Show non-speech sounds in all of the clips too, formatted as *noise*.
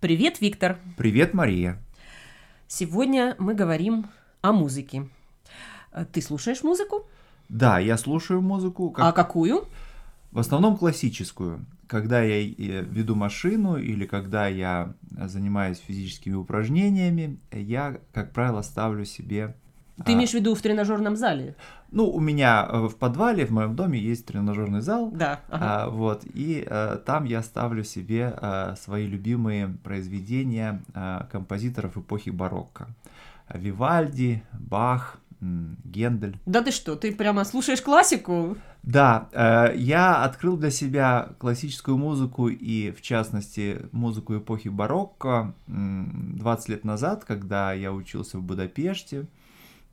Привет, Виктор. Привет, Мария. Сегодня мы говорим о музыке. Э, Ты слушаешь музыку? Да, я слушаю музыку, как- А какую? в основном классическую. Когда я э, веду машину или когда я занимаюсь физическими упражнениями, я, как правило, ставлю себе... Ты а, имеешь в виду в тренажерном зале? Ну, у меня э, в подвале, в моем доме есть тренажерный зал, Да. ага. а, вот, и э, там я ставлю себе э, свои любимые произведения э, композиторов эпохи барокко. Вивальди, Бах, Гендель. Да ты что, ты прямо слушаешь классику? Да, э, я открыл для себя классическую музыку и, в частности, музыку эпохи барокко м, 20 лет назад, когда я учился в Будапеште.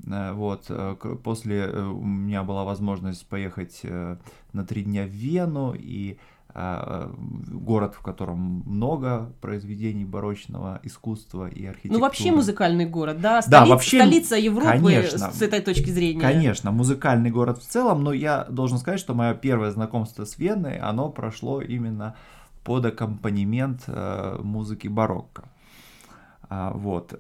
Э, Вот, э, после э, у меня была возможность поехать на три дня в Вену, и э, город, в котором много произведений барочного искусства и архитектуры. Ну, вообще музыкальный город, да? Да, Столи- вообще, Столица Европы конечно. с этой точки зрения. Конечно, музыкальный город в целом, но я должен сказать, что мое первое знакомство с Веной, оно прошло именно под аккомпанемент музыки барокко. А, вот.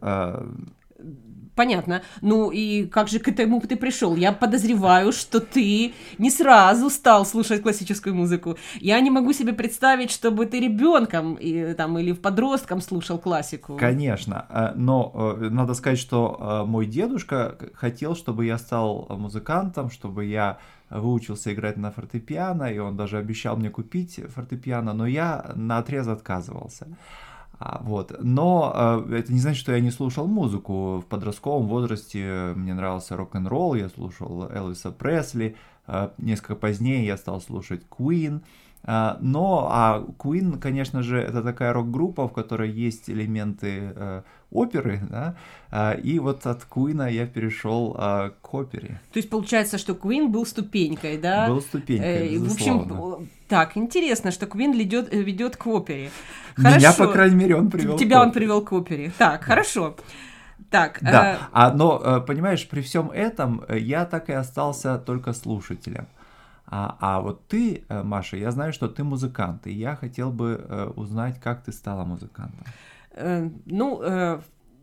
Понятно. Ну и как же к этому ты пришел? Я подозреваю, что ты не сразу стал слушать классическую музыку. Я не могу себе представить, чтобы ты ребенком и, там, или подростком слушал классику. Конечно, э, но э, надо сказать, что э, мой дедушка хотел, чтобы я стал музыкантом, чтобы я выучился играть на фортепиано, и он даже обещал мне купить фортепиано, но я на отрез отказывался. А, Вот. Но э, это не значит, что я не слушал музыку. В подростковом возрасте мне нравился рок-н-ролл, я слушал Элвиса Пресли. Э, Несколько позднее я стал слушать Queen. Но, а Queen, конечно же, это такая рок-группа, в которой есть элементы э, оперы, да, А, и вот от Queen я перешел а, к опере. То есть получается, что Queen был ступенькой, да? Был ступенькой, Э, в общем, так, интересно, что Квин ведет, э, ведет к опере. Меня, Хорошо. по крайней мере, он привел. Тебя к он опере. привел к опере. Так, хорошо. Так, Да, э, а, но, понимаешь, при всем этом я так и остался только слушателем. А, а вот ты, э, Маша, я знаю, что ты музыкант, и я хотел бы э, узнать, как ты стала музыкантом. э, ну,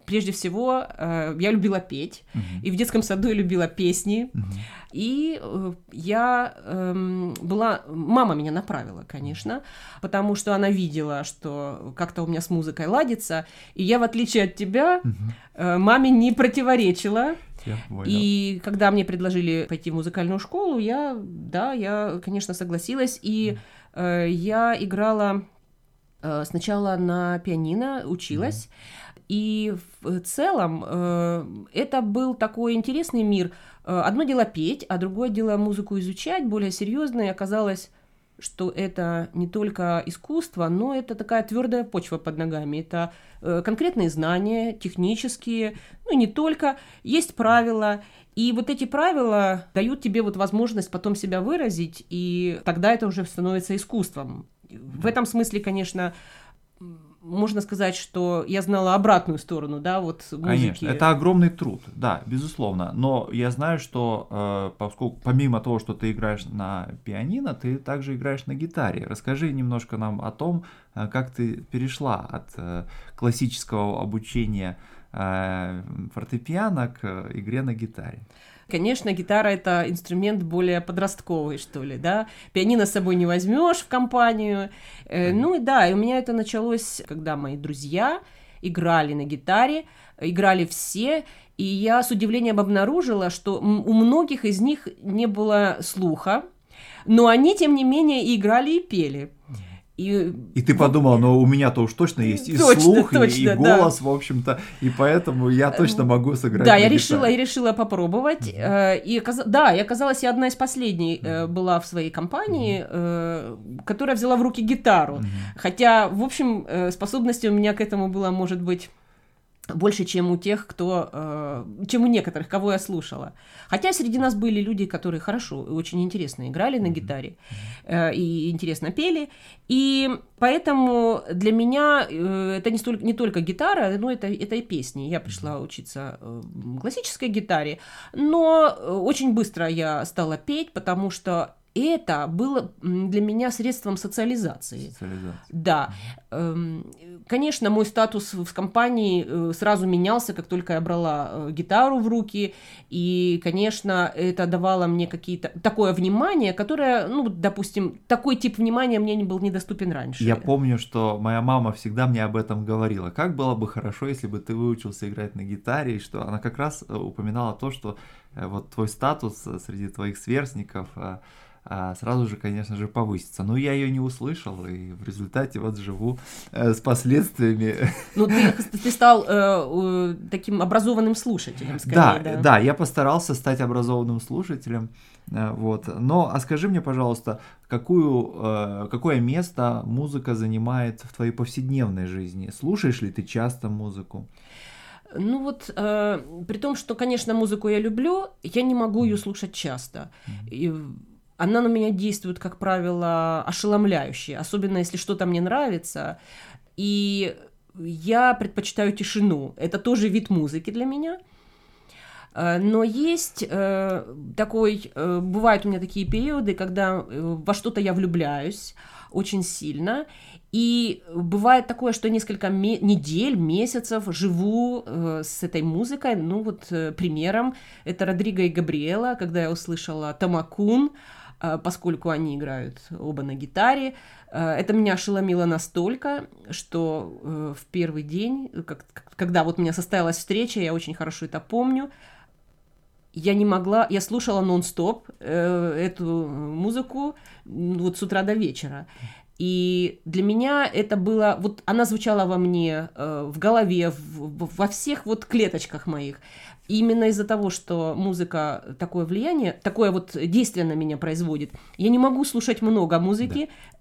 прежде всего, я любила петь. Мгм. И в детском саду я любила песни. Мгм. И я эм, была... Мама меня направила, конечно, потому что она видела, что как-то у меня с музыкой ладится. И я, в отличие от тебя, э, маме не противоречила. И когда мне предложили пойти в музыкальную школу, я, да, я, конечно, согласилась. И э, я играла э, сначала на пианино, училась. И в целом э, это был такой интересный мир. Э, Одно дело петь, а другое дело музыку изучать, более серьезно. И оказалось, что это не только искусство, но это такая твердая почва под ногами. Это э, конкретные знания, технические, ну и не только. Есть правила. И вот эти правила дают тебе вот возможность потом себя выразить, и тогда это уже становится искусством. В этом смысле, конечно, можно сказать, что я знала обратную сторону, да, вот музыки. Конечно, это огромный труд, да, безусловно. Но я знаю, что э, поскольку помимо того, что ты играешь на пианино, ты также играешь на гитаре. Расскажи немножко нам о том, э, как ты перешла от э, классического обучения фортепиано к э, игре на гитаре. Конечно, гитара это инструмент более подростковый, что ли, да. Пианино с собой не возьмешь в компанию. Э, ну и да, и у меня это началось, когда мои друзья играли на гитаре, играли все, и я с удивлением обнаружила, что у многих из них не было слуха, но они, тем не менее, играли и пели. И И ты подумал, ну у меня-то уж точно есть и Точно, слух, и- и, точно, да. голос, в общем-то, и поэтому я точно могу сыграть. Да, я гитаре. решила, я решила попробовать. э, и да, и оказалась я одна из последней э, была в своей компании, э, которая взяла в руки гитару. Мгм. Хотя, в общем, э, способности у меня к этому было, может быть, больше, чем у тех, кто, э, чем у некоторых, кого я слушала. Хотя среди нас были люди, которые хорошо и очень интересно играли на гитаре э, и интересно пели. И поэтому для меня э, это не, столько, не только гитара, но это, это и песни. Я пришла учиться э, классической гитаре, но э, очень быстро я стала петь, потому что это было для меня средством социализации. Социализация. Да. Эм, конечно, мой статус в компании э, сразу менялся, как только я брала э, гитару в руки, и, конечно, это давало мне какие-то такое внимание, которое, ну, допустим, такой тип внимания мне не был недоступен раньше. Я помню, что моя мама всегда мне об этом говорила. Как было бы хорошо, если бы ты выучился играть на гитаре, и что она как раз э, упоминала то, что вот твой статус среди твоих сверстников а сразу же, конечно же, повысится. Но я ее не услышал, и в результате вот живу э, с последствиями. *laughs* Ну, ты, ты стал э, таким образованным слушателем, скорее, да, да? Да, я постарался стать образованным слушателем. Э, вот. Но, а скажи мне, пожалуйста, какую, э, какое место музыка занимает в твоей повседневной жизни? Слушаешь ли ты часто музыку? Ну вот, э, при том, что, конечно, музыку я люблю, я не могу ее слушать часто. И она на меня действует, как правило, ошеломляюще, особенно если что-то мне нравится. И я предпочитаю тишину. Это тоже вид музыки для меня. Э, но есть э, такой, э, бывают у меня такие периоды, когда э, во что-то я влюбляюсь очень сильно, и бывает такое, что несколько ме- недель, месяцев живу э, с этой музыкой. Ну вот э, примером это Родриго и Габриэла, когда я услышала Тамакун, а, поскольку они играют оба на гитаре. А, это меня ошеломило настолько, что э, в первый день, как, когда вот у меня состоялась встреча, я очень хорошо это помню, я не могла, я слушала нон-стоп э, эту музыку вот с утра до вечера. И для меня это было, вот она звучала во мне, э, в голове, в, во всех вот клеточках моих. И именно из-за того, что музыка такое влияние, такое вот действие на меня производит, я не могу слушать много музыки. Да.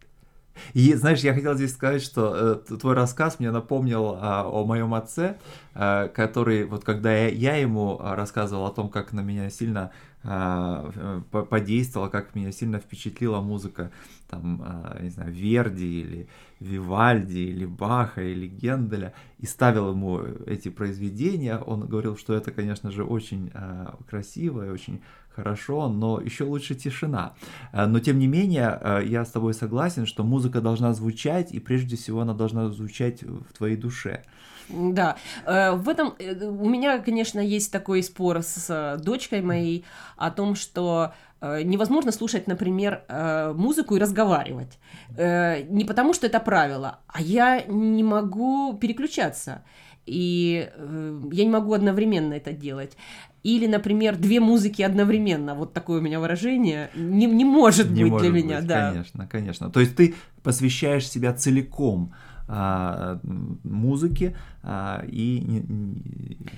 И знаешь, я хотел здесь сказать, что э, твой рассказ мне напомнил э, о моем отце, который вот когда я, я ему рассказывал о том, как на меня сильно э, подействовала, как меня сильно впечатлила музыка, там, э, не знаю, Верди или Вивальди или Баха или Генделя и ставил ему эти произведения, он говорил, что это, конечно же, очень э, красиво и очень хорошо, но еще лучше тишина. Э, но тем не менее, э, я с тобой согласен, что музыка должна звучать, и прежде всего она должна звучать в твоей душе. Да, э, в этом у меня, конечно, есть такой спор с дочкой моей о том, что Э, невозможно слушать, например, э, музыку и разговаривать. Э, не потому, что это правило, а я не могу переключаться. И я не могу одновременно это делать. Или, например, две музыки одновременно. Вот такое у меня выражение. Не, не может не быть может для быть, меня, да. Конечно, конечно. То есть ты посвящаешь себя целиком а, музыки а, и не,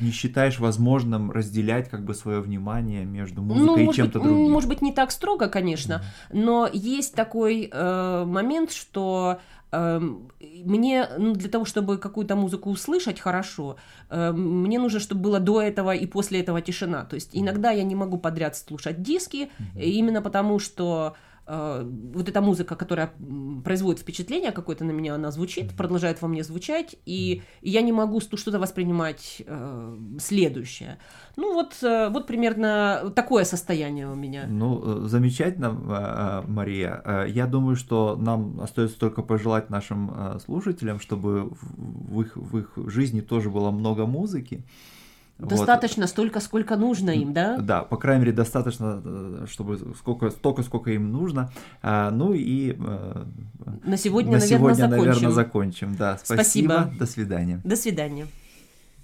не считаешь возможным разделять как бы свое внимание между ну, музыкой ну, и чем-то другим. Может быть, не так строго, конечно, mm-hmm. но есть такой э, момент, что эм, мне ну, для того, чтобы какую-то музыку услышать хорошо, э, мне нужно, чтобы было до этого и после этого тишина. То есть иногда я не могу подряд слушать диски, mm-hmm. именно потому что Э, вот эта музыка, которая производит впечатление какое-то на меня, она звучит, продолжает во мне звучать, и, и я не могу что-то воспринимать э, следующее. Ну вот, э, вот примерно такое состояние у меня. Ну, э, замечательно, Мария. Я думаю, что нам остается только пожелать нашим слушателям, чтобы в их, в их жизни тоже было много музыки. Достаточно вот. столько, сколько нужно им, да? Да, по крайней мере, достаточно, э, чтобы сколько, столько, сколько им нужно. А, ну и э, на сегодня, на наверное, сегодня, закончим. наверное, закончим. Да, спасибо. спасибо. До свидания. До свидания.